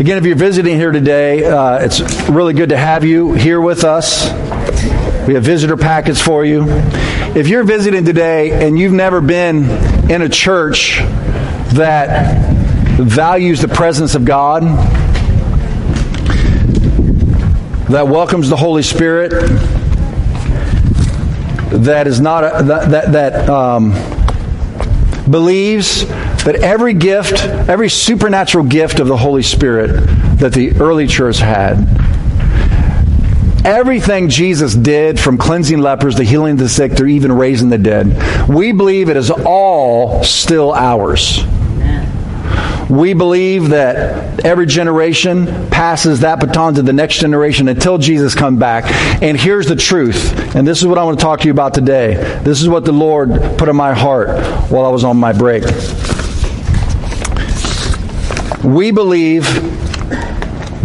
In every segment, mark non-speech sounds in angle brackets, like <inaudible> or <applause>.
Again, if you're visiting here today, uh, it's really good to have you here with us. We have visitor packets for you. If you're visiting today and you've never been in a church that values the presence of God, that welcomes the Holy Spirit, that is not a, that that, that um, believes that every gift, every supernatural gift of the Holy Spirit that the early church had, everything Jesus did from cleansing lepers to healing the sick to even raising the dead, we believe it is all still ours. We believe that every generation passes that baton to the next generation until Jesus comes back. And here's the truth. And this is what I want to talk to you about today. This is what the Lord put in my heart while I was on my break. We believe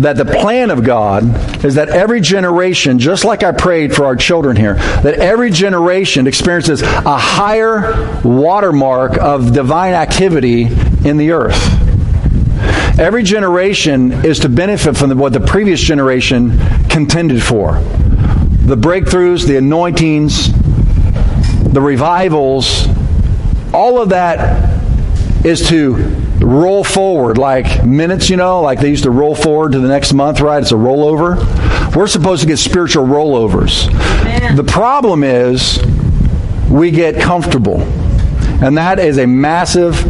that the plan of God is that every generation, just like I prayed for our children here, that every generation experiences a higher watermark of divine activity in the earth. Every generation is to benefit from what the previous generation contended for. The breakthroughs, the anointings, the revivals, all of that is to roll forward like minutes, you know, like they used to roll forward to the next month, right? It's a rollover. We're supposed to get spiritual rollovers. The problem is we get comfortable. And that is a massive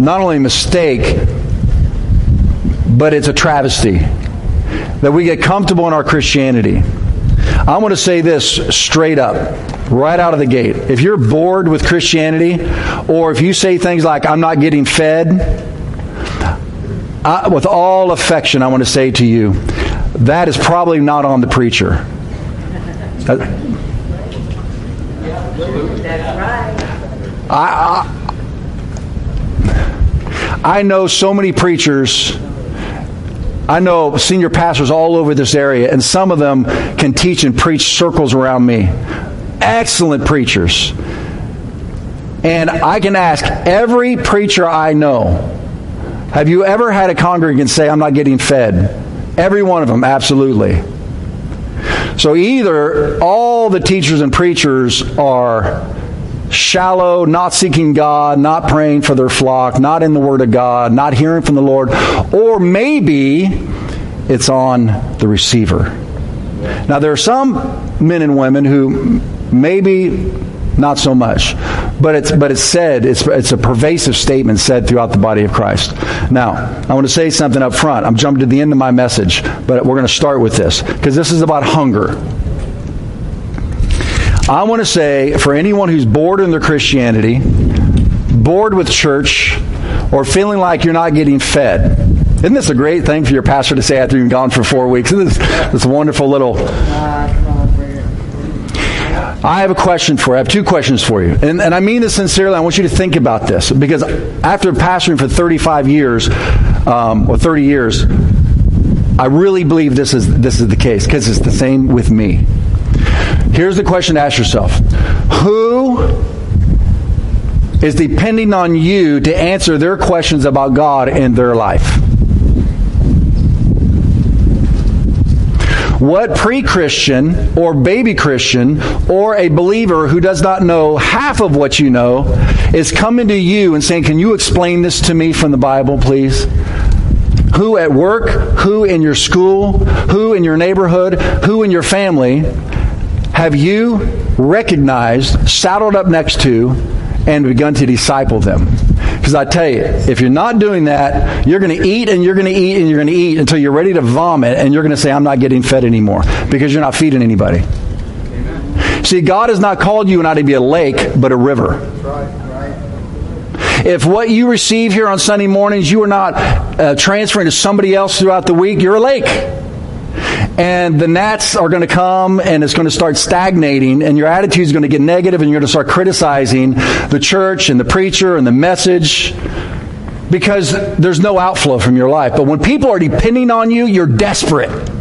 not only mistake, but it's a travesty that we get comfortable in our Christianity. I want to say this straight up, right out of the gate. If you're bored with Christianity, or if you say things like, I'm not getting fed, I, with all affection, I want to say to you, that is probably not on the preacher. That's right. I, I I know so many preachers. I know senior pastors all over this area, and some of them can teach and preach circles around me. Excellent preachers. And I can ask every preacher I know have you ever had a congregant say, I'm not getting fed? Every one of them, absolutely. So either all the teachers and preachers are shallow, not seeking God, not praying for their flock, not in the Word of God, not hearing from the Lord, or maybe it's on the receiver. Now, there are some men and women who maybe not so much, but it's but it's said it's it's a pervasive statement said throughout the body of Christ. Now, I want to say something up front. I'm jumping to the end of my message, but we're going to start with this because this is about hunger. I want to say for anyone who's bored in their Christianity, bored with church, or feeling like you're not getting fed, isn't this a great thing for your pastor to say after you've been gone for four weeks? Isn't this, this wonderful little. I have a question for you. I have two questions for you. And, and I mean this sincerely. I want you to think about this because after pastoring for 35 years, um, or 30 years, I really believe this is, this is the case because it's the same with me. Here's the question to ask yourself Who is depending on you to answer their questions about God in their life? What pre Christian or baby Christian or a believer who does not know half of what you know is coming to you and saying, Can you explain this to me from the Bible, please? Who at work, who in your school, who in your neighborhood, who in your family have you recognized, saddled up next to, and begun to disciple them? Because I tell you, if you're not doing that, you're going to eat and you're going to eat and you're going to eat until you're ready to vomit and you're going to say, I'm not getting fed anymore because you're not feeding anybody. Amen. See, God has not called you not to be a lake, but a river. If what you receive here on Sunday mornings, you are not uh, transferring to somebody else throughout the week, you're a lake and the gnats are going to come and it's going to start stagnating and your attitude is going to get negative and you're going to start criticizing the church and the preacher and the message because there's no outflow from your life. But when people are depending on you, you're desperate.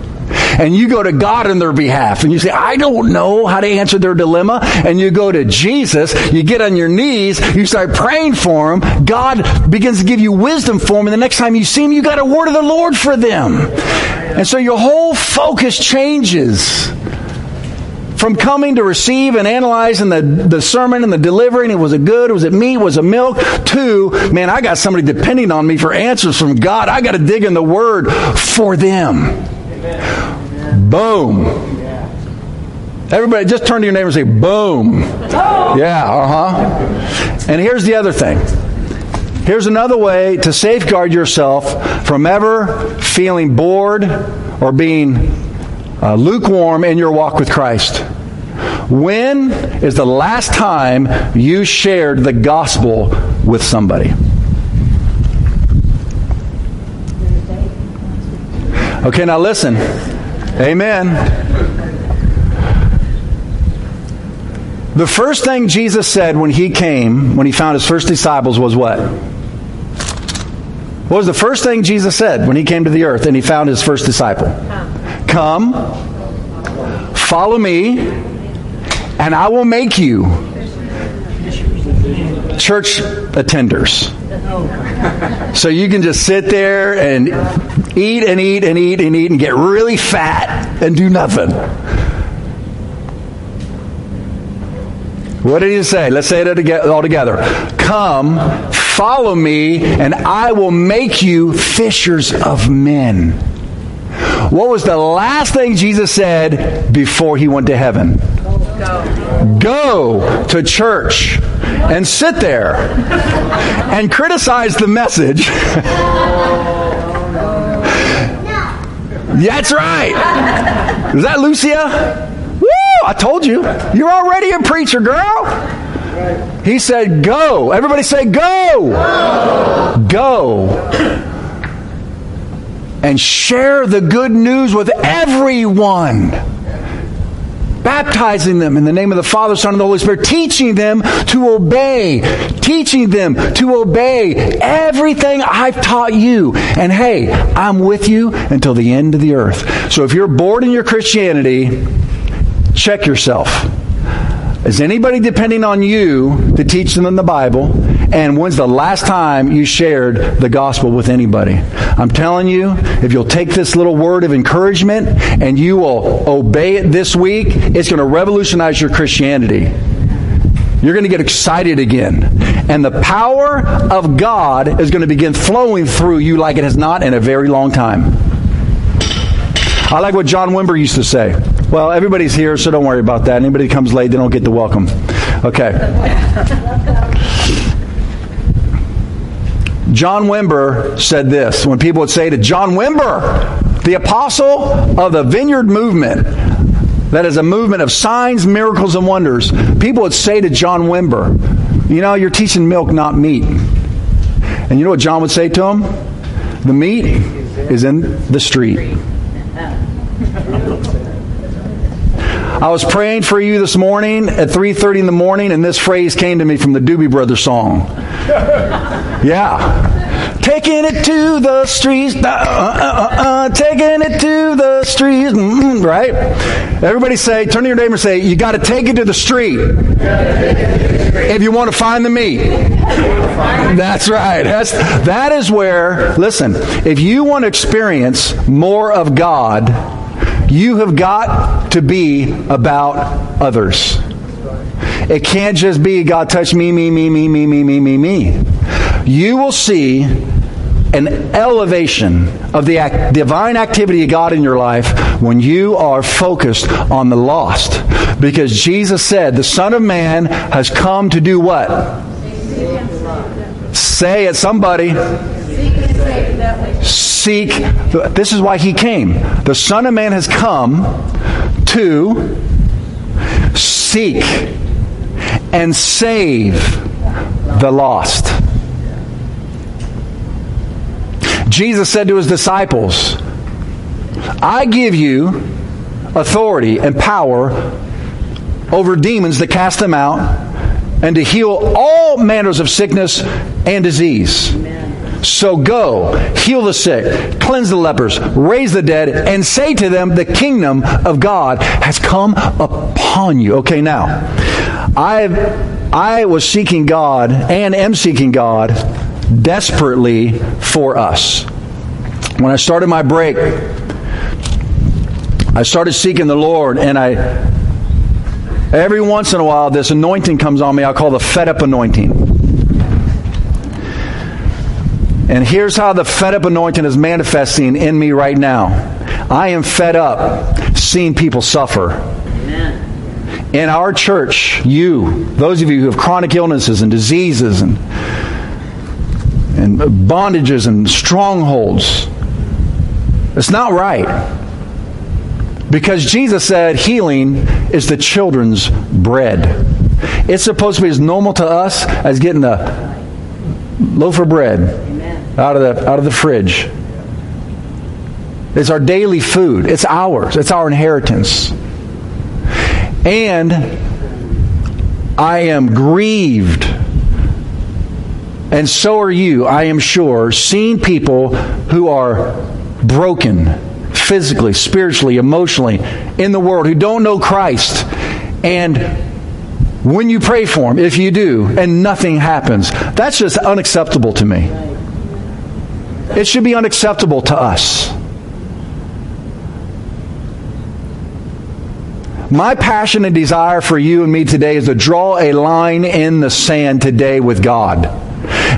And you go to God in their behalf and you say, I don't know how to answer their dilemma. And you go to Jesus, you get on your knees, you start praying for them. God begins to give you wisdom for them. And the next time you see them, you got a word of the Lord for them. And so your whole focus changes from coming to receive and analyzing the, the sermon and the delivering, it was it good, was it meat, was it milk, to, man, I got somebody depending on me for answers from God. I got to dig in the Word for them. Amen. Boom. Everybody, just turn to your neighbor and say, boom. Yeah, uh huh. And here's the other thing. Here's another way to safeguard yourself from ever feeling bored or being uh, lukewarm in your walk with Christ. When is the last time you shared the gospel with somebody? Okay, now listen. Amen. The first thing Jesus said when he came, when he found his first disciples, was what? What was the first thing Jesus said when he came to the earth and he found his first disciple? Come, follow me, and I will make you church attenders. So you can just sit there and eat and eat and eat and eat and get really fat and do nothing. What did he say? Let's say it all together. Come, follow me, and I will make you fishers of men. What was the last thing Jesus said before he went to heaven? Go. Go to church and sit there and criticize the message. <laughs> That's right. Is that Lucia? Woo! I told you. You're already a preacher, girl. He said, Go. Everybody say, Go. Go. go and share the good news with everyone. Baptizing them in the name of the Father, Son, and the Holy Spirit, teaching them to obey, teaching them to obey everything I've taught you. And hey, I'm with you until the end of the earth. So if you're bored in your Christianity, check yourself. Is anybody depending on you to teach them in the Bible? And when's the last time you shared the gospel with anybody? I'm telling you, if you'll take this little word of encouragement and you will obey it this week, it's going to revolutionize your Christianity. You're going to get excited again. And the power of God is going to begin flowing through you like it has not in a very long time. I like what John Wimber used to say. Well, everybody's here, so don't worry about that. Anybody comes late, they don't get the welcome. Okay. John Wimber said this when people would say to John Wimber, the apostle of the vineyard movement, that is a movement of signs, miracles, and wonders, people would say to John Wimber, You know, you're teaching milk, not meat. And you know what John would say to him? The meat is in the street. I was praying for you this morning at 3:30 in the morning and this phrase came to me from the Doobie Brothers song. <laughs> Yeah. Taking it to the streets, uh, uh, uh, uh taking it to the streets, mm, right? Everybody say, turn to your neighbor and say, you got to take it to the street if you want to find the meat. That's right. That's, that is where, listen, if you want to experience more of God, you have got to be about others. It can't just be God touch me, me, me, me, me, me, me, me, me. You will see an elevation of the act, divine activity of God in your life when you are focused on the lost. Because Jesus said, the Son of Man has come to do what? Say it, somebody. Seek. This is why he came. The Son of Man has come to seek and save the lost. Jesus said to his disciples, I give you authority and power over demons to cast them out and to heal all manners of sickness and disease. Amen. So go, heal the sick, cleanse the lepers, raise the dead, and say to them, The kingdom of God has come upon you. Okay, now, I I was seeking God and am seeking God desperately for us. When I started my break, I started seeking the Lord, and I every once in a while this anointing comes on me. I call the fed up anointing. And here's how the fed up anointing is manifesting in me right now. I am fed up seeing people suffer. Amen. In our church, you, those of you who have chronic illnesses and diseases and, and bondages and strongholds, it's not right. Because Jesus said healing is the children's bread. It's supposed to be as normal to us as getting a loaf of bread out of the, out of the fridge. It's our daily food. It's ours. It's our inheritance. And I am grieved, and so are you, I am sure, seeing people who are broken physically, spiritually, emotionally in the world who don't know Christ. And when you pray for them, if you do, and nothing happens, that's just unacceptable to me. It should be unacceptable to us. My passion and desire for you and me today is to draw a line in the sand today with God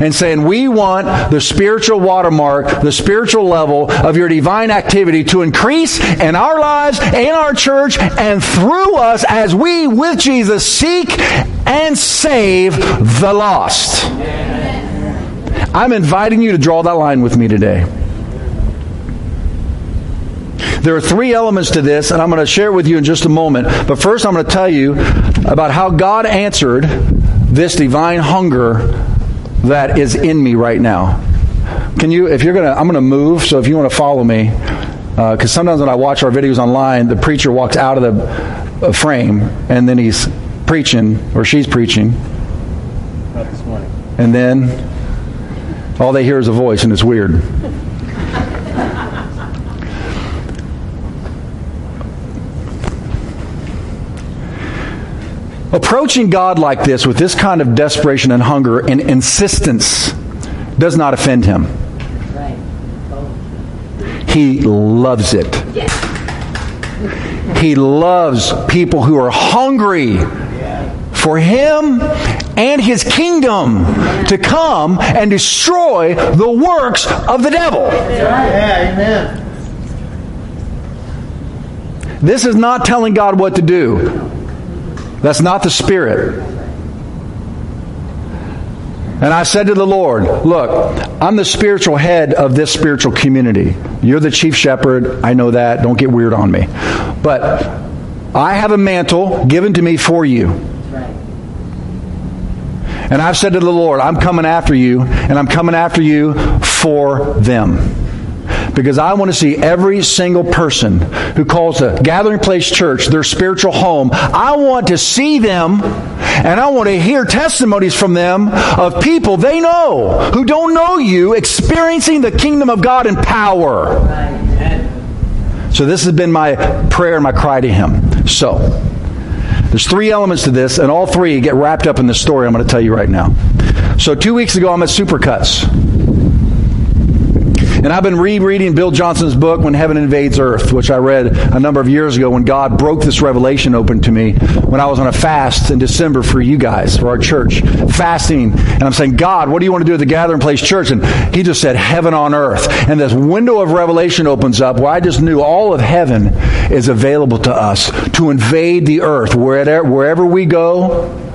and saying, We want the spiritual watermark, the spiritual level of your divine activity to increase in our lives, in our church, and through us as we, with Jesus, seek and save the lost. I'm inviting you to draw that line with me today. There are three elements to this, and I'm going to share with you in just a moment. But first, I'm going to tell you about how God answered this divine hunger that is in me right now. Can you, if you're going to, I'm going to move, so if you want to follow me, because uh, sometimes when I watch our videos online, the preacher walks out of the uh, frame and then he's preaching, or she's preaching. Not this morning. And then all they hear is a voice, and it's weird. Approaching God like this with this kind of desperation and hunger and insistence does not offend him. He loves it. He loves people who are hungry for him and his kingdom to come and destroy the works of the devil. Yeah, amen. This is not telling God what to do. That's not the Spirit. And I said to the Lord, Look, I'm the spiritual head of this spiritual community. You're the chief shepherd. I know that. Don't get weird on me. But I have a mantle given to me for you. And I've said to the Lord, I'm coming after you, and I'm coming after you for them. Because I want to see every single person who calls a gathering place church their spiritual home. I want to see them and I want to hear testimonies from them of people they know who don't know you experiencing the kingdom of God in power. So this has been my prayer and my cry to Him. So, there's three elements to this, and all three get wrapped up in the story I'm going to tell you right now. So, two weeks ago, I'm at Supercuts. And I've been rereading Bill Johnson's book, When Heaven Invades Earth, which I read a number of years ago when God broke this revelation open to me when I was on a fast in December for you guys, for our church. Fasting. And I'm saying, God, what do you want to do at the Gathering Place Church? And he just said, Heaven on earth. And this window of revelation opens up where I just knew all of heaven is available to us to invade the earth wherever, wherever we go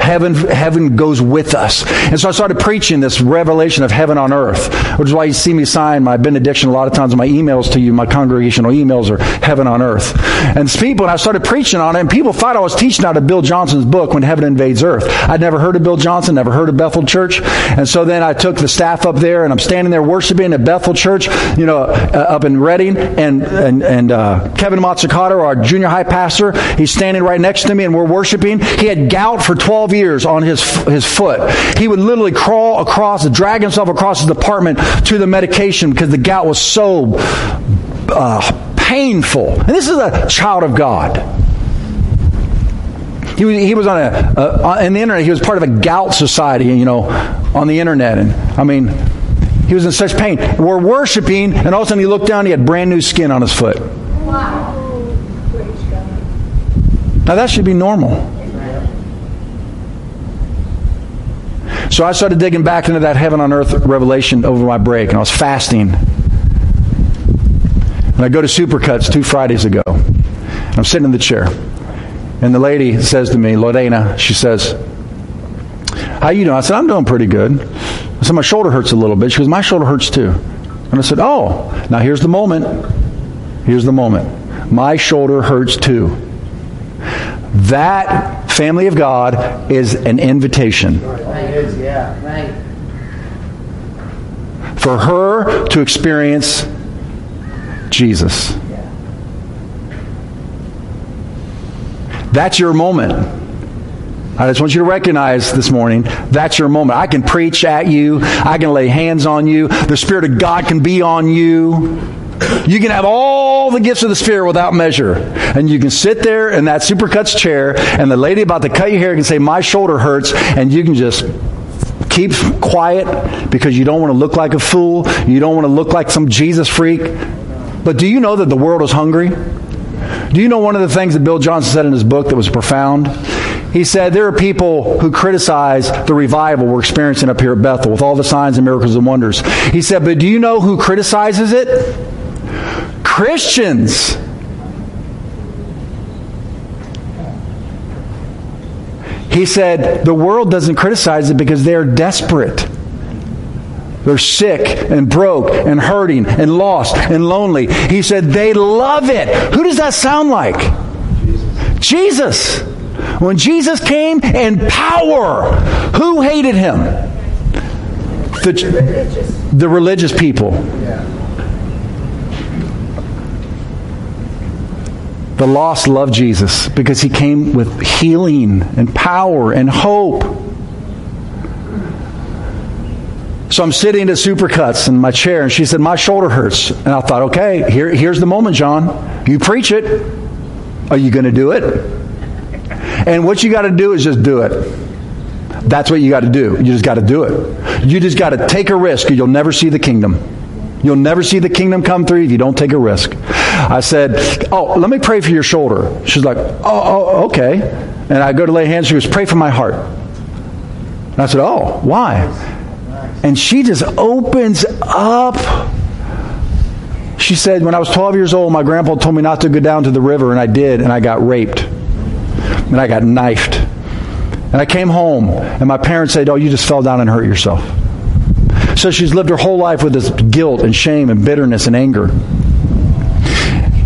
Heaven, heaven goes with us. And so I started preaching this revelation of heaven on earth, which is why you see me sign my benediction a lot of times in my emails to you, my congregational emails are heaven on earth. And people, and I started preaching on it, and people thought I was teaching out of Bill Johnson's book, When Heaven Invades Earth. I'd never heard of Bill Johnson, never heard of Bethel Church. And so then I took the staff up there, and I'm standing there worshiping at Bethel Church, you know, uh, up in Redding, and, and, and uh, Kevin Matsukato, our junior high pastor, he's standing right next to me, and we're worshiping. He had gout for 12 12 years on his, his foot. He would literally crawl across, drag himself across his apartment to the medication because the gout was so uh, painful. And this is a child of God. He was, he was on a, a, in the internet. He was part of a gout society, you know, on the internet. And I mean, he was in such pain. We're worshiping, and all of a sudden he looked down. He had brand new skin on his foot. Wow. Now that should be normal. So I started digging back into that heaven on earth revelation over my break, and I was fasting. And I go to Supercuts two Fridays ago. I'm sitting in the chair. And the lady says to me, Lorena, she says, How you doing? I said, I'm doing pretty good. I said, My shoulder hurts a little bit. She goes, My shoulder hurts too. And I said, Oh, now here's the moment. Here's the moment. My shoulder hurts too. That family of God is an invitation. For her to experience Jesus. That's your moment. I just want you to recognize this morning that's your moment. I can preach at you, I can lay hands on you, the Spirit of God can be on you. You can have all the gifts of the Spirit without measure. And you can sit there in that supercuts chair, and the lady about to cut your hair can say, My shoulder hurts, and you can just keep quiet because you don't want to look like a fool. You don't want to look like some Jesus freak. But do you know that the world is hungry? Do you know one of the things that Bill Johnson said in his book that was profound? He said there are people who criticize the revival we're experiencing up here at Bethel with all the signs and miracles and wonders. He said, but do you know who criticizes it? Christians. He said the world doesn't criticize it because they're desperate. They're sick and broke and hurting and lost and lonely. He said they love it. Who does that sound like? Jesus. Jesus. When Jesus came in power, who hated him? The, the religious people. The lost love Jesus because he came with healing and power and hope. So I'm sitting at Supercuts in my chair, and she said, My shoulder hurts. And I thought, okay, here, here's the moment, John. You preach it. Are you going to do it? And what you got to do is just do it. That's what you got to do. You just got to do it. You just got to take a risk, or you'll never see the kingdom. You'll never see the kingdom come through if you don't take a risk. I said, Oh, let me pray for your shoulder. She's like, Oh, oh okay. And I go to lay hands. She goes, Pray for my heart. And I said, Oh, why? And she just opens up. She said, When I was 12 years old, my grandpa told me not to go down to the river, and I did, and I got raped. And I got knifed. And I came home, and my parents said, Oh, you just fell down and hurt yourself. So she's lived her whole life with this guilt and shame and bitterness and anger.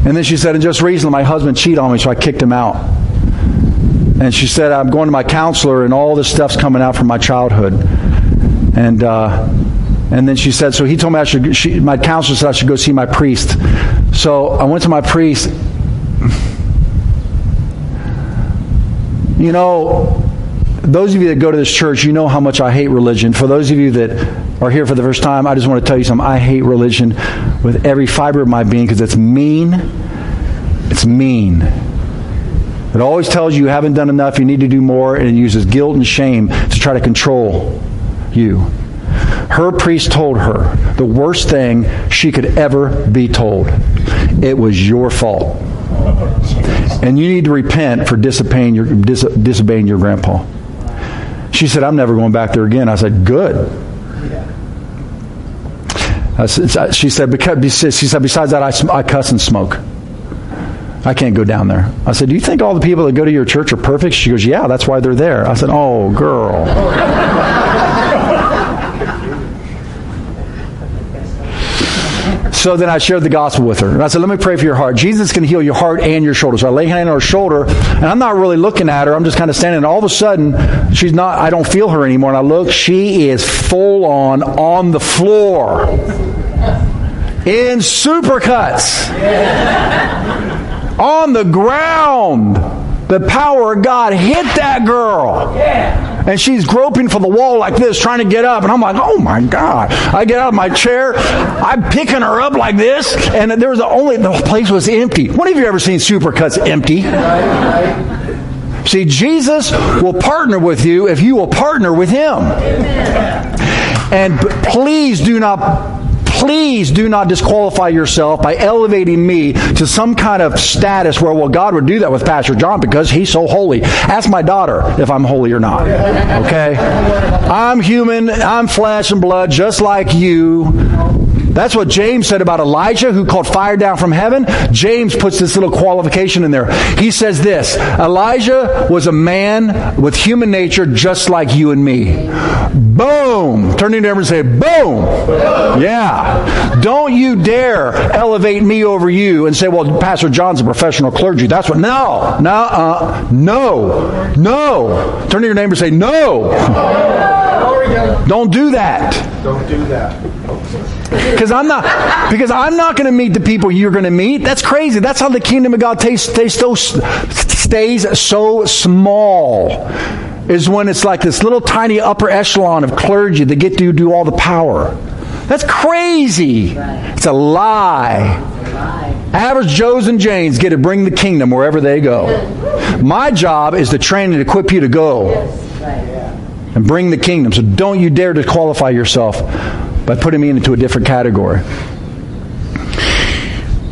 And then she said, and just recently my husband cheated on me, so I kicked him out. And she said, I'm going to my counselor, and all this stuff's coming out from my childhood. And uh, and then she said, so he told me I should. She, my counselor said I should go see my priest. So I went to my priest. You know, those of you that go to this church, you know how much I hate religion. For those of you that are here for the first time, I just want to tell you something. I hate religion with every fiber of my being because it's mean. It's mean. It always tells you you haven't done enough, you need to do more, and it uses guilt and shame to try to control you. Her priest told her the worst thing she could ever be told. It was your fault. And you need to repent for disobeying your, dis, disobeying your grandpa. She said, I'm never going back there again. I said, Good. Uh, I said, uh, she said, because, she said, besides that, I, I cuss and smoke. I can't go down there. I said, Do you think all the people that go to your church are perfect? She goes, Yeah, that's why they're there. I said, Oh, girl. So then I shared the gospel with her. And I said, let me pray for your heart. Jesus can heal your heart and your shoulder. So I lay hand on her shoulder, and I'm not really looking at her. I'm just kind of standing. And all of a sudden, she's not, I don't feel her anymore. And I look, she is full on on the floor in supercuts on the ground. the power of God hit that girl. And she's groping for the wall like this, trying to get up. And I'm like, oh my God. I get out of my chair. I'm picking her up like this. And there was the only, the place was empty. When have you ever seen Supercuts empty? See, Jesus will partner with you if you will partner with Him. And please do not please do not disqualify yourself by elevating me to some kind of status where, well, God would do that with Pastor John because he's so holy. Ask my daughter if I'm holy or not. Okay? I'm human, I'm flesh and blood, just like you. That's what James said about Elijah, who called fire down from heaven. James puts this little qualification in there. He says this Elijah was a man with human nature just like you and me. Boom! Turn to your neighbor and say, Boom! Yeah. Don't you dare elevate me over you and say, Well, Pastor John's a professional clergy. That's what. No! No! Uh, no! No! Turn to your neighbor and say, No! Don't do that. Don't do that. Because I'm not because I'm not going to meet the people you're going to meet. That's crazy. That's how the kingdom of God stays, stays so stays so small. Is when it's like this little tiny upper echelon of clergy that get to do all the power. That's crazy. It's a lie. Average Joes and Janes get to bring the kingdom wherever they go. My job is to train and equip you to go and bring the kingdom. So don't you dare to qualify yourself by putting me into a different category.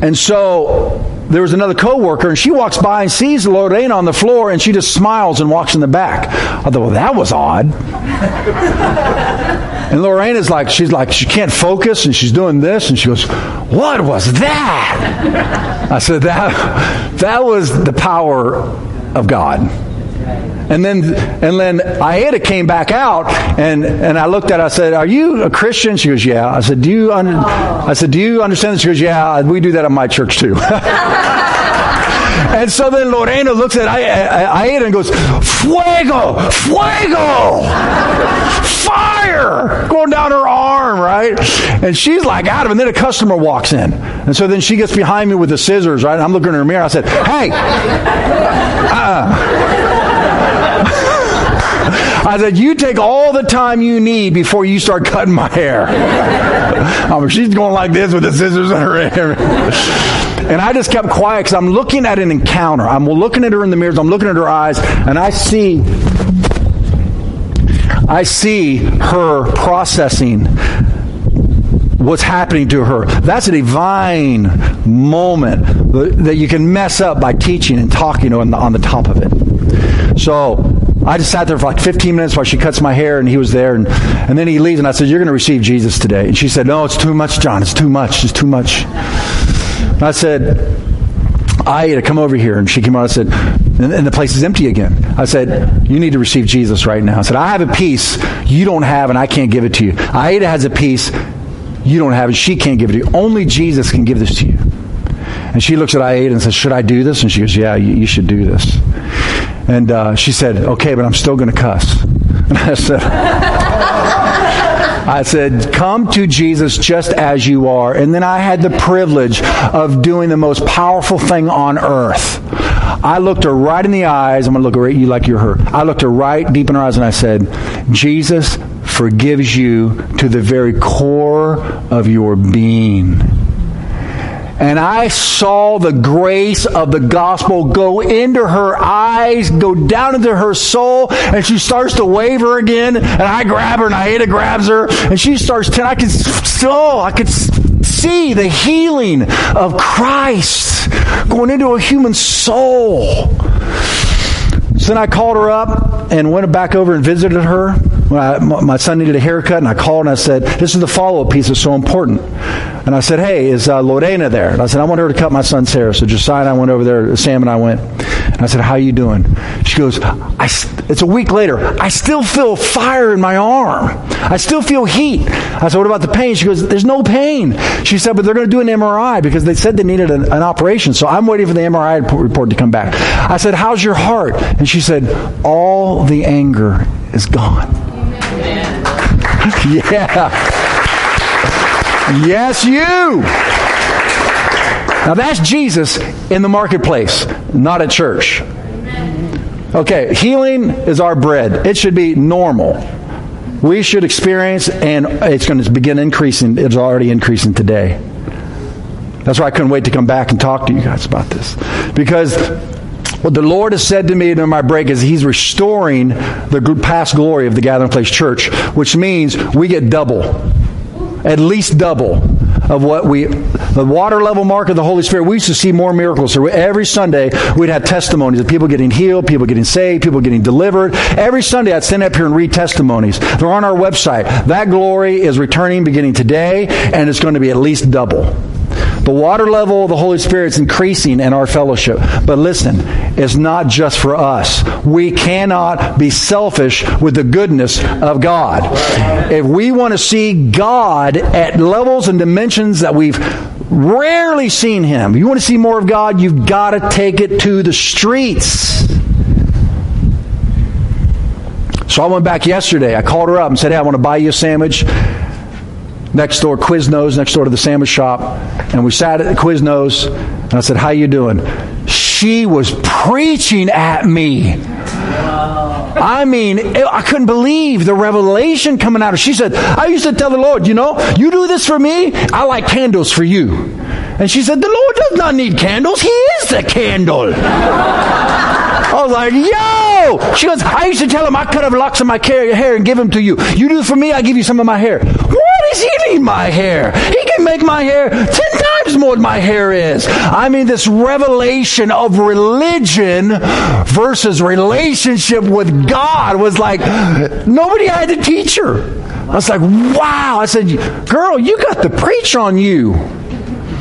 And so there was another coworker, and she walks by and sees Lorena on the floor, and she just smiles and walks in the back. I thought, well, that was odd. and Lorena's like, she's like, she can't focus, and she's doing this, and she goes, "What was that?" I said, "That that was the power of God." And then, and then Aida came back out, and, and I looked at her. I said, "Are you a Christian?" She goes, "Yeah." I said, "Do you?" Un-? I said, "Do you understand?" She goes, "Yeah, we do that at my church too." <laughs> and so then Lorena looks at Aida and goes, "Fuego, fuego, fire!" Going down her arm, right? And she's like out of. And then a customer walks in, and so then she gets behind me with the scissors, right? And I'm looking in her mirror. I said, "Hey." Uh, <laughs> I said, You take all the time you need before you start cutting my hair. <laughs> I mean, she's going like this with the scissors in her hair. <laughs> And I just kept quiet because I'm looking at an encounter. I'm looking at her in the mirrors, I'm looking at her eyes, and I see. I see her processing what's happening to her. That's a divine moment that you can mess up by teaching and talking on the, on the top of it. So I just sat there for like 15 minutes while she cuts my hair, and he was there. And, and then he leaves, and I said, You're going to receive Jesus today. And she said, No, it's too much, John. It's too much. It's too much. And I said, I had to come over here. And she came out and said, and, and the place is empty again. I said, You need to receive Jesus right now. I said, I have a peace you don't have, and I can't give it to you. Aida has a peace you don't have, and she can't give it to you. Only Jesus can give this to you. And she looks at Aida and says, Should I do this? And she goes, Yeah, you, you should do this. And uh, she said, okay, but I'm still going to cuss. <laughs> And I said, I said, come to Jesus just as you are. And then I had the privilege of doing the most powerful thing on earth. I looked her right in the eyes. I'm going to look at you like you're her. I looked her right deep in her eyes and I said, Jesus forgives you to the very core of your being and I saw the grace of the gospel go into her eyes, go down into her soul, and she starts to waver again. And I grab her, and Aida grabs her, and she starts. To, I could still, I could see the healing of Christ going into a human soul. So then I called her up and went back over and visited her. I, my son needed a haircut, and I called and I said, This is the follow up piece that's so important. And I said, Hey, is uh, Lorena there? And I said, I want her to cut my son's hair. So Josiah and I went over there, Sam and I went. And I said, How you doing? She goes, It's a week later. I still feel fire in my arm. I still feel heat. I said, What about the pain? She goes, There's no pain. She said, But they're going to do an MRI because they said they needed an, an operation. So I'm waiting for the MRI report to come back. I said, How's your heart? And she said, All the anger is gone. <laughs> yeah. Yes, you. Now that's Jesus in the marketplace, not at church. Okay, healing is our bread. It should be normal. We should experience, and it's going to begin increasing. It's already increasing today. That's why I couldn't wait to come back and talk to you guys about this. Because what the Lord has said to me in my break is He's restoring the past glory of the Gathering Place Church, which means we get double, at least double of what we, the water level mark of the Holy Spirit. We used to see more miracles. So every Sunday we'd have testimonies of people getting healed, people getting saved, people getting delivered. Every Sunday I'd stand up here and read testimonies. They're on our website. That glory is returning beginning today, and it's going to be at least double. The water level of the Holy Spirit is increasing in our fellowship. But listen, it's not just for us. We cannot be selfish with the goodness of God. If we want to see God at levels and dimensions that we've rarely seen Him, you want to see more of God, you've got to take it to the streets. So I went back yesterday. I called her up and said, Hey, I want to buy you a sandwich next door, Quiznos, next door to the sandwich shop, and we sat at Quiznos, and I said, "How you doing?" She was preaching at me. I mean, I couldn't believe the revelation coming out of. She said, "I used to tell the Lord, you know, you do this for me, I like candles for you." And she said, "The Lord does not need candles; He is the candle." I was like, "Yo!" She goes, "I used to tell him I cut off locks of my hair and give them to you. You do it for me, I give you some of my hair." He need my hair? He can make my hair ten times more than my hair is. I mean, this revelation of religion versus relationship with God was like, nobody had to teach her. I was like, wow. I said, girl, you got the preach on you.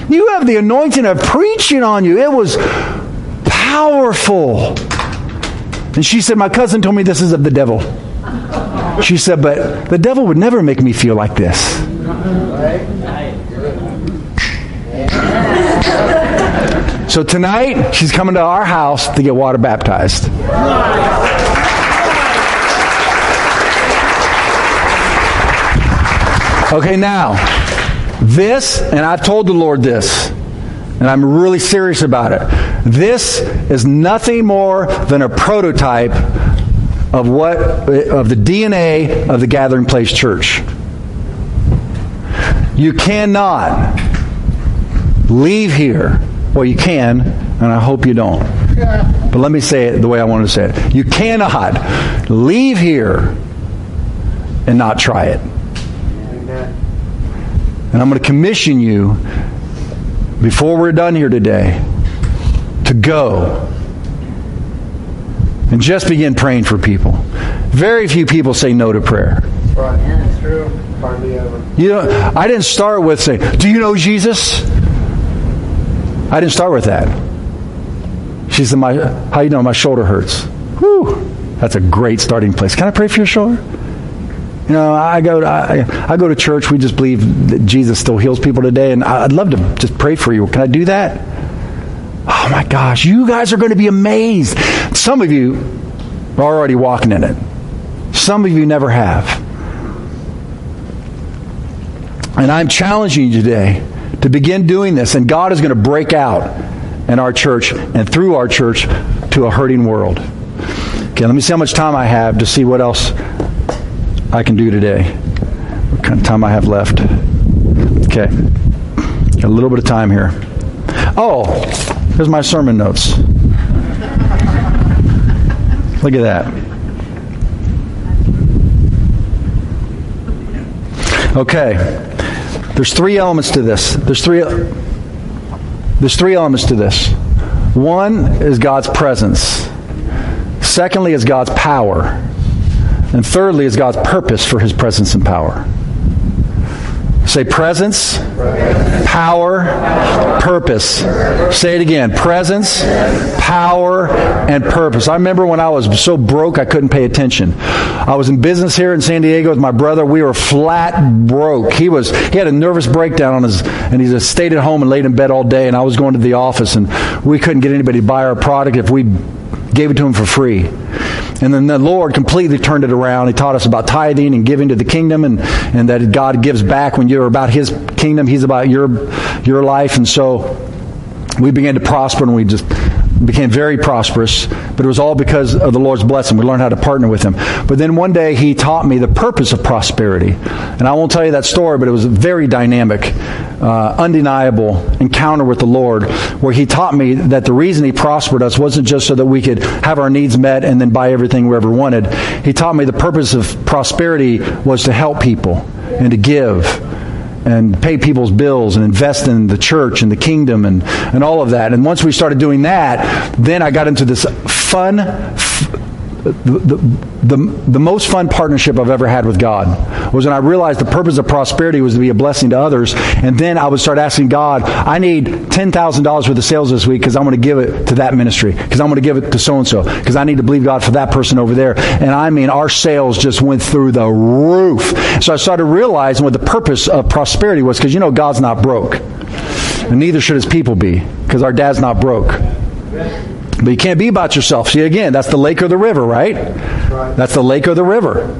You have the anointing of preaching on you. It was powerful. And she said, My cousin told me this is of the devil. She said, But the devil would never make me feel like this. So tonight, she's coming to our house to get water baptized. Okay, now, this, and I've told the Lord this, and I'm really serious about it. This is nothing more than a prototype of what of the DNA of the Gathering Place Church. You cannot leave here. Well, you can, and I hope you don't. But let me say it the way I want to say it. You cannot leave here and not try it. And I'm going to commission you before we're done here today to go and just begin praying for people. Very few people say no to prayer. Yeah, true. You know, I didn't start with saying, "Do you know Jesus?" I didn't start with that. She said, "My, how you know? My shoulder hurts." Whew, that's a great starting place. Can I pray for your shoulder? You know, I go to, I, I go to church. We just believe that Jesus still heals people today, and I'd love to just pray for you. Can I do that? Oh my gosh, you guys are going to be amazed. Some of you are already walking in it. Some of you never have. And I'm challenging you today to begin doing this, and God is going to break out in our church and through our church to a hurting world. Okay, let me see how much time I have to see what else I can do today. What kind of time I have left? Okay, a little bit of time here. Oh, here's my sermon notes. Look at that. Okay. There's three elements to this. There's three There's three elements to this. One is God's presence. Secondly is God's power. And thirdly is God's purpose for his presence and power. Say presence, power, purpose. Say it again. Presence, power, and purpose. I remember when I was so broke I couldn't pay attention. I was in business here in San Diego with my brother. We were flat broke. He was he had a nervous breakdown on his and he stayed at home and laid in bed all day and I was going to the office and we couldn't get anybody to buy our product if we gave it to him for free. And then the Lord completely turned it around. He taught us about tithing and giving to the kingdom and, and that God gives back when you're about His kingdom. He's about your, your life. And so we began to prosper and we just became very prosperous, but it was all because of the Lord's blessing. We learned how to partner with Him. But then one day He taught me the purpose of prosperity. And I won't tell you that story, but it was a very dynamic, uh, undeniable encounter with the Lord where He taught me that the reason He prospered us wasn't just so that we could have our needs met and then buy everything we ever wanted. He taught me the purpose of prosperity was to help people and to give and pay people's bills and invest in the church and the kingdom and, and all of that. And once we started doing that, then I got into this fun, the, the, the, most fun partnership I've ever had with God was when I realized the purpose of prosperity was to be a blessing to others. And then I would start asking God, I need $10,000 worth of sales this week because I'm going to give it to that ministry, because I'm going to give it to so and so, because I need to believe God for that person over there. And I mean, our sales just went through the roof. So I started realizing what the purpose of prosperity was because, you know, God's not broke. And neither should his people be because our dad's not broke. But you can't be about yourself. See, again, that's the lake or the river, right? That's the lake or the river.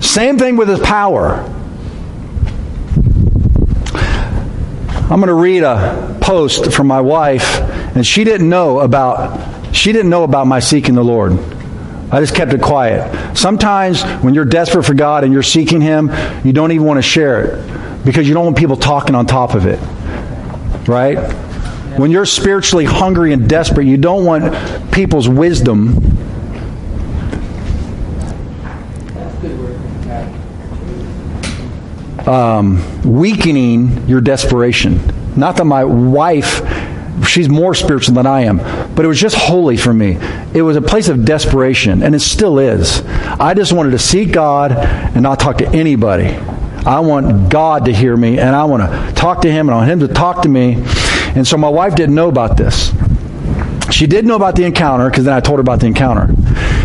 Same thing with his power. I'm going to read a post from my wife, and she didn't know about she didn't know about my seeking the Lord. I just kept it quiet. Sometimes when you're desperate for God and you're seeking Him, you don't even want to share it because you don't want people talking on top of it. Right? When you're spiritually hungry and desperate, you don't want people's wisdom. Um, weakening your desperation. Not that my wife, she's more spiritual than I am, but it was just holy for me. It was a place of desperation, and it still is. I just wanted to seek God and not talk to anybody. I want God to hear me, and I want to talk to Him, and I want Him to talk to me. And so my wife didn't know about this. She did know about the encounter because then I told her about the encounter.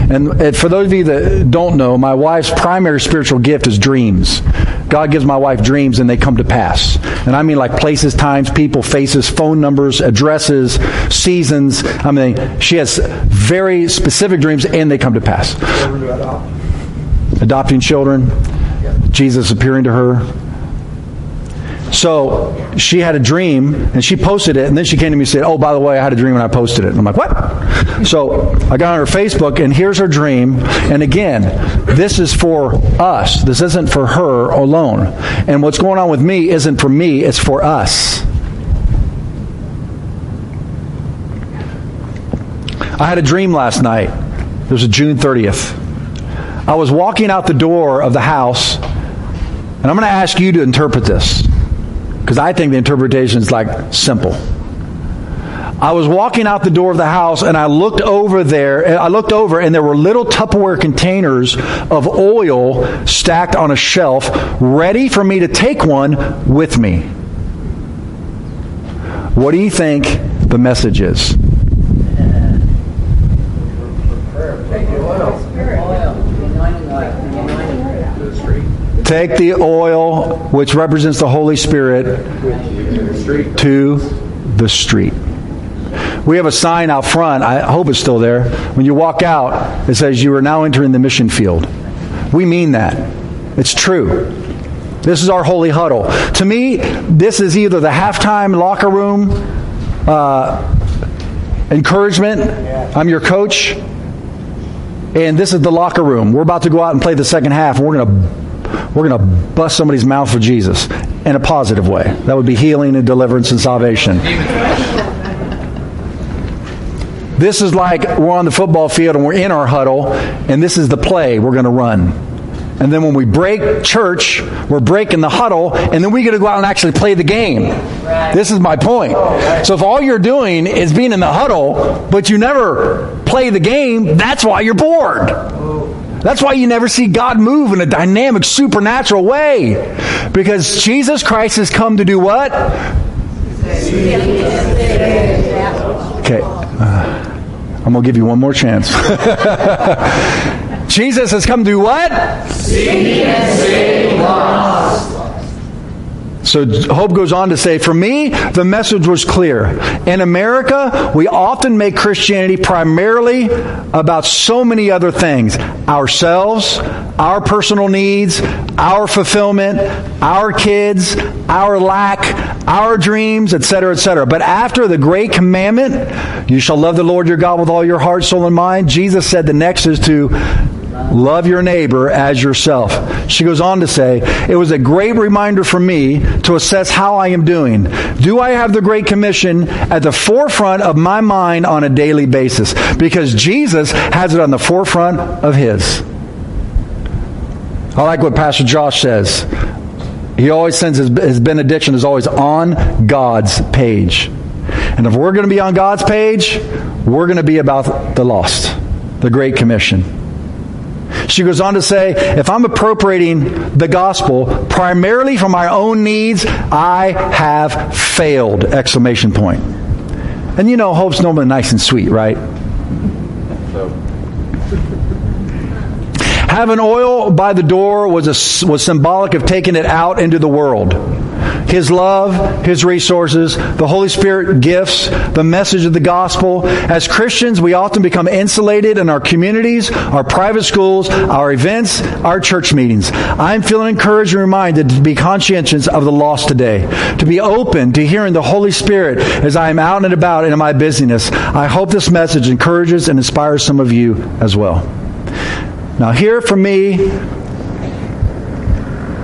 And for those of you that don't know, my wife's primary spiritual gift is dreams. God gives my wife dreams and they come to pass. And I mean like places, times, people, faces, phone numbers, addresses, seasons. I mean, she has very specific dreams and they come to pass. Adopting children, Jesus appearing to her, so she had a dream and she posted it, and then she came to me and said, Oh, by the way, I had a dream and I posted it. And I'm like, What? So I got on her Facebook, and here's her dream. And again, this is for us, this isn't for her alone. And what's going on with me isn't for me, it's for us. I had a dream last night. It was June 30th. I was walking out the door of the house, and I'm going to ask you to interpret this. Because I think the interpretation is like simple. I was walking out the door of the house and I looked over there. I looked over and there were little Tupperware containers of oil stacked on a shelf, ready for me to take one with me. What do you think the message is? Take the oil, which represents the Holy Spirit, to the street. We have a sign out front. I hope it's still there. When you walk out, it says, You are now entering the mission field. We mean that. It's true. This is our holy huddle. To me, this is either the halftime locker room uh, encouragement. I'm your coach. And this is the locker room. We're about to go out and play the second half, and we're going to we're going to bust somebody's mouth for Jesus in a positive way. That would be healing and deliverance and salvation. This is like we're on the football field and we're in our huddle, and this is the play we're going to run. And then when we break church, we're breaking the huddle, and then we get to go out and actually play the game. This is my point. So if all you're doing is being in the huddle, but you never play the game, that's why you're bored. That's why you never see God move in a dynamic, supernatural way. Because Jesus Christ has come to do what? Okay. Uh, I'm going to give you one more chance. <laughs> Jesus has come to do what? And save lost. So Hope goes on to say, for me, the message was clear. In America, we often make Christianity primarily about so many other things ourselves, our personal needs, our fulfillment, our kids, our lack, our dreams, etc., etc. But after the great commandment, you shall love the Lord your God with all your heart, soul, and mind, Jesus said the next is to love your neighbor as yourself. She goes on to say, It was a great reminder for me to assess how I am doing. Do I have the Great Commission at the forefront of my mind on a daily basis? Because Jesus has it on the forefront of his. I like what Pastor Josh says. He always sends his, his benediction is always on God's page. And if we're going to be on God's page, we're going to be about the lost, the Great Commission. She goes on to say, if I'm appropriating the gospel primarily for my own needs, I have failed! Exclamation point. And you know, hope's normally nice and sweet, right? Having oil by the door was, a, was symbolic of taking it out into the world. His love, His resources, the Holy Spirit gifts, the message of the gospel. As Christians, we often become insulated in our communities, our private schools, our events, our church meetings. I'm feeling encouraged and reminded to be conscientious of the lost today, to be open to hearing the Holy Spirit as I am out and about in my busyness. I hope this message encourages and inspires some of you as well. Now, here for me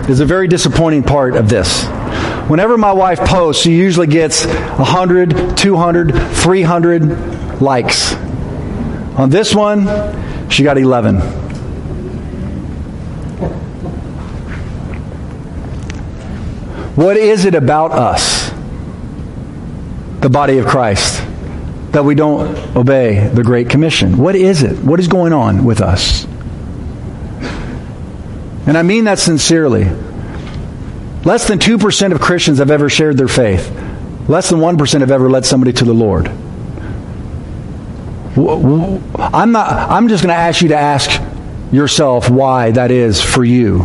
is a very disappointing part of this. Whenever my wife posts, she usually gets 100, 200, 300 likes. On this one, she got 11. What is it about us, the body of Christ, that we don't obey the Great Commission? What is it? What is going on with us? And I mean that sincerely. Less than 2% of Christians have ever shared their faith. Less than 1% have ever led somebody to the Lord. I'm, not, I'm just going to ask you to ask yourself why that is for you.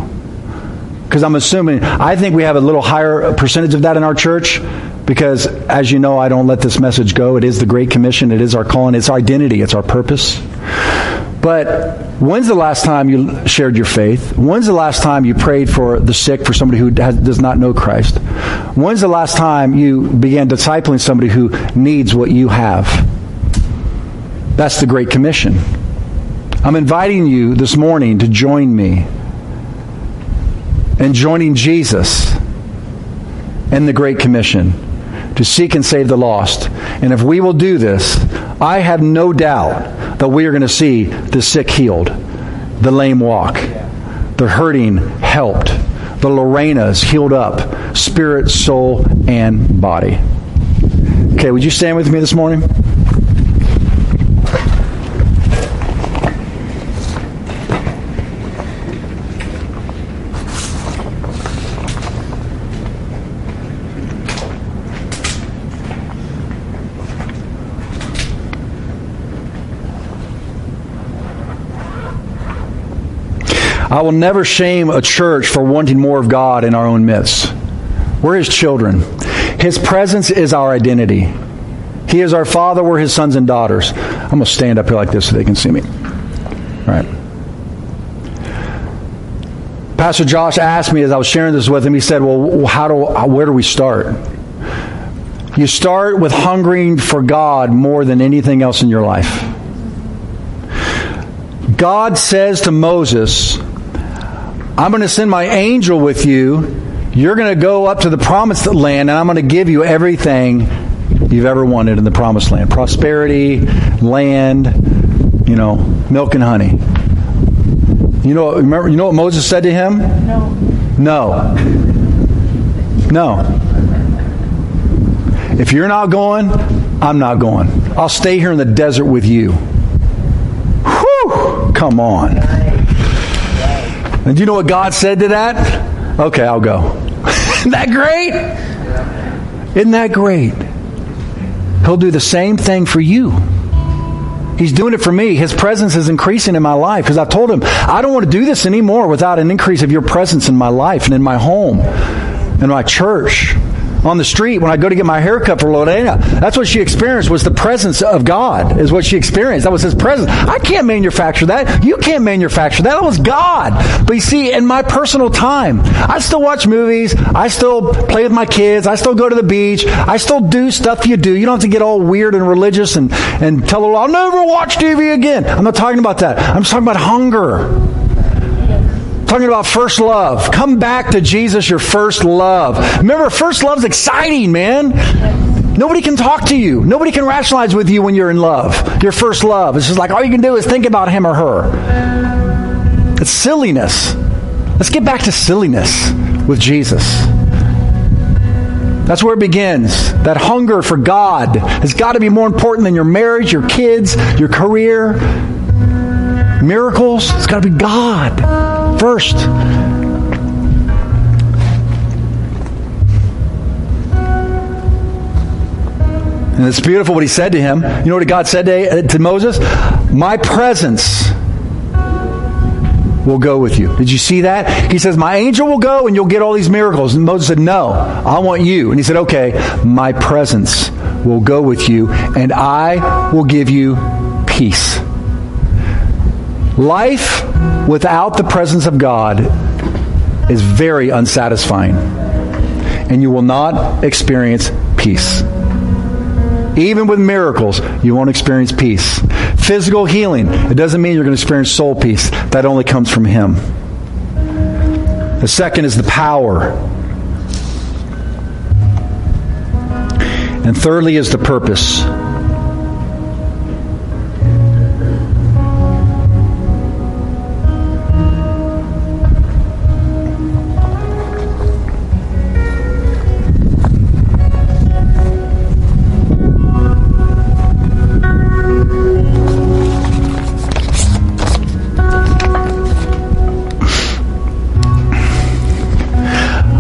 Because I'm assuming, I think we have a little higher percentage of that in our church because, as you know, I don't let this message go. It is the Great Commission, it is our calling, it's our identity, it's our purpose. But when's the last time you shared your faith? When's the last time you prayed for the sick, for somebody who has, does not know Christ? When's the last time you began discipling somebody who needs what you have? That's the Great Commission. I'm inviting you this morning to join me in joining Jesus in the Great Commission to seek and save the lost. And if we will do this, I have no doubt that we are going to see the sick healed, the lame walk, the hurting helped, the Lorenas healed up, spirit, soul, and body. Okay, would you stand with me this morning? I will never shame a church for wanting more of God in our own midst. We're His children. His presence is our identity. He is our Father. We're His sons and daughters. I'm going to stand up here like this so they can see me. All right. Pastor Josh asked me as I was sharing this with him, he said, Well, how do, where do we start? You start with hungering for God more than anything else in your life. God says to Moses, I'm going to send my angel with you. You're going to go up to the promised land, and I'm going to give you everything you've ever wanted in the promised land prosperity, land, you know, milk and honey. You know, remember, you know what Moses said to him? No. No. No. If you're not going, I'm not going. I'll stay here in the desert with you. Whew! Come on. And do you know what God said to that? Okay, I'll go. <laughs> Isn't that great? Isn't that great? He'll do the same thing for you. He's doing it for me. His presence is increasing in my life because I've told him, I don't want to do this anymore without an increase of your presence in my life and in my home, in my church. On the street when I go to get my haircut for Lorena. That's what she experienced was the presence of God is what she experienced. That was his presence. I can't manufacture that. You can't manufacture that. That was God. But you see, in my personal time, I still watch movies. I still play with my kids. I still go to the beach. I still do stuff you do. You don't have to get all weird and religious and, and tell her, I'll never watch TV again. I'm not talking about that. I'm just talking about hunger talking about first love. Come back to Jesus, your first love. Remember, first love's exciting, man. Nobody can talk to you. Nobody can rationalize with you when you're in love. Your first love. It's just like all you can do is think about him or her. It's silliness. Let's get back to silliness with Jesus. That's where it begins. That hunger for God has got to be more important than your marriage, your kids, your career, miracles. It's got to be God first. And it's beautiful what he said to him. You know what God said to, uh, to Moses? My presence will go with you. Did you see that? He says, My angel will go and you'll get all these miracles. And Moses said, No, I want you. And he said, Okay, my presence will go with you and I will give you peace. Life without the presence of God is very unsatisfying. And you will not experience peace. Even with miracles, you won't experience peace. Physical healing, it doesn't mean you're going to experience soul peace. That only comes from Him. The second is the power. And thirdly is the purpose.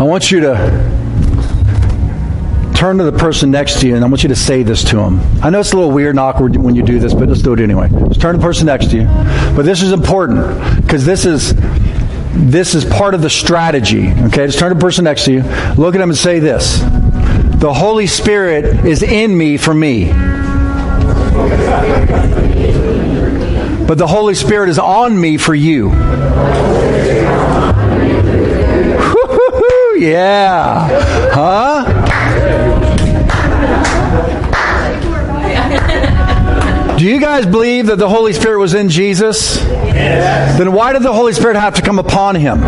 Want you to turn to the person next to you and I want you to say this to them. I know it's a little weird and awkward when you do this, but let's do it anyway. Just turn to the person next to you. But this is important because this is this is part of the strategy. Okay, just turn to the person next to you. Look at them and say this. The Holy Spirit is in me for me. But the Holy Spirit is on me for you. Yeah. Huh? Do you guys believe that the Holy Spirit was in Jesus? Yes. Then why did the Holy Spirit have to come upon him?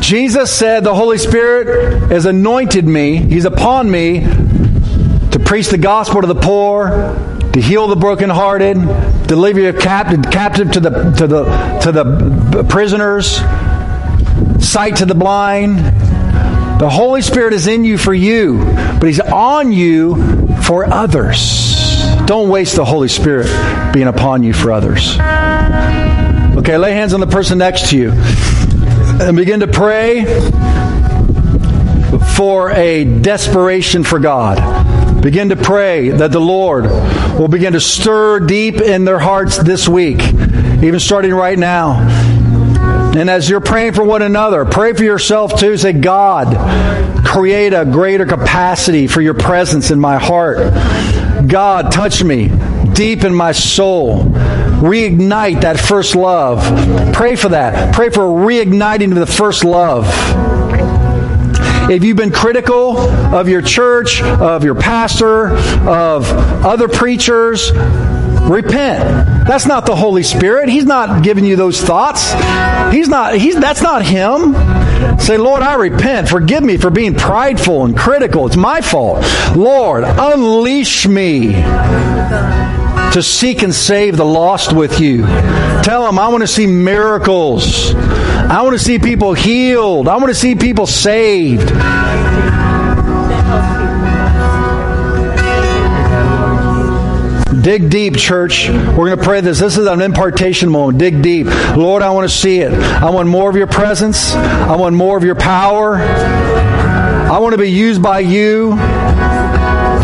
Jesus said, The Holy Spirit has anointed me, He's upon me to preach the gospel to the poor, to heal the brokenhearted, deliver your captive, captive to the to the to the prisoners, sight to the blind. The Holy Spirit is in you for you, but He's on you for others. Don't waste the Holy Spirit being upon you for others. Okay, lay hands on the person next to you and begin to pray for a desperation for God. Begin to pray that the Lord will begin to stir deep in their hearts this week, even starting right now. And as you're praying for one another, pray for yourself too. Say, God, create a greater capacity for your presence in my heart. God, touch me deep in my soul. Reignite that first love. Pray for that. Pray for reigniting the first love. If you've been critical of your church, of your pastor, of other preachers, repent. That's not the Holy Spirit. He's not giving you those thoughts. He's not he's that's not him. Say, Lord, I repent. Forgive me for being prideful and critical. It's my fault. Lord, unleash me to seek and save the lost with you. Tell them I want to see miracles. I want to see people healed. I want to see people saved. Dig deep, church. We're going to pray this. This is an impartation moment. Dig deep. Lord, I want to see it. I want more of your presence. I want more of your power. I want to be used by you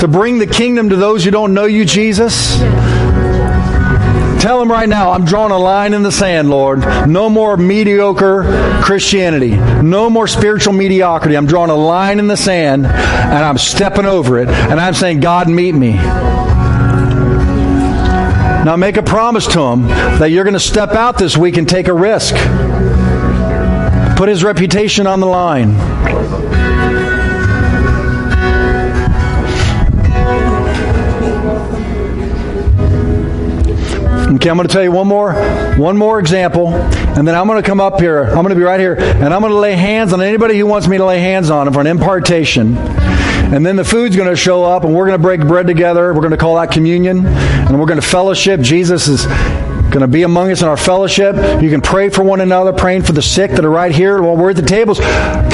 to bring the kingdom to those who don't know you, Jesus. Tell him right now, I'm drawing a line in the sand, Lord. No more mediocre Christianity. No more spiritual mediocrity. I'm drawing a line in the sand and I'm stepping over it. And I'm saying, God, meet me. Now make a promise to him that you're going to step out this week and take a risk. Put his reputation on the line. Okay, I'm going to tell you one more, one more example, and then I'm going to come up here. I'm going to be right here, and I'm going to lay hands on anybody who wants me to lay hands on them for an impartation. And then the food's going to show up, and we're going to break bread together. We're going to call that communion, and we're going to fellowship. Jesus is going to be among us in our fellowship. You can pray for one another, praying for the sick that are right here while we're at the tables.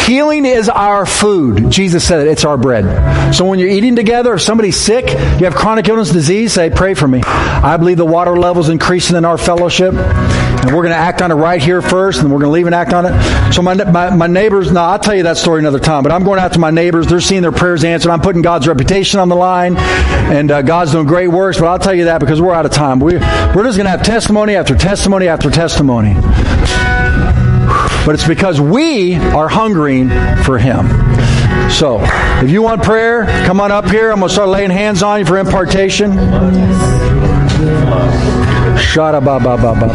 Healing is our food. Jesus said it, it's our bread. So when you're eating together, if somebody's sick, you have chronic illness disease, say, pray for me. I believe the water level's increasing in our fellowship. And we're going to act on it right here first, and we're going to leave and act on it. So my, my, my neighbors, now I'll tell you that story another time, but I'm going out to my neighbors. They're seeing their prayers answered. I'm putting God's reputation on the line, and uh, God's doing great works, but I'll tell you that because we're out of time. We, we're just going to have testimony after testimony after testimony. But it's because we are hungering for Him. So, if you want prayer, come on up here. I'm going to start laying hands on you for impartation. Shada ba ba ba ba.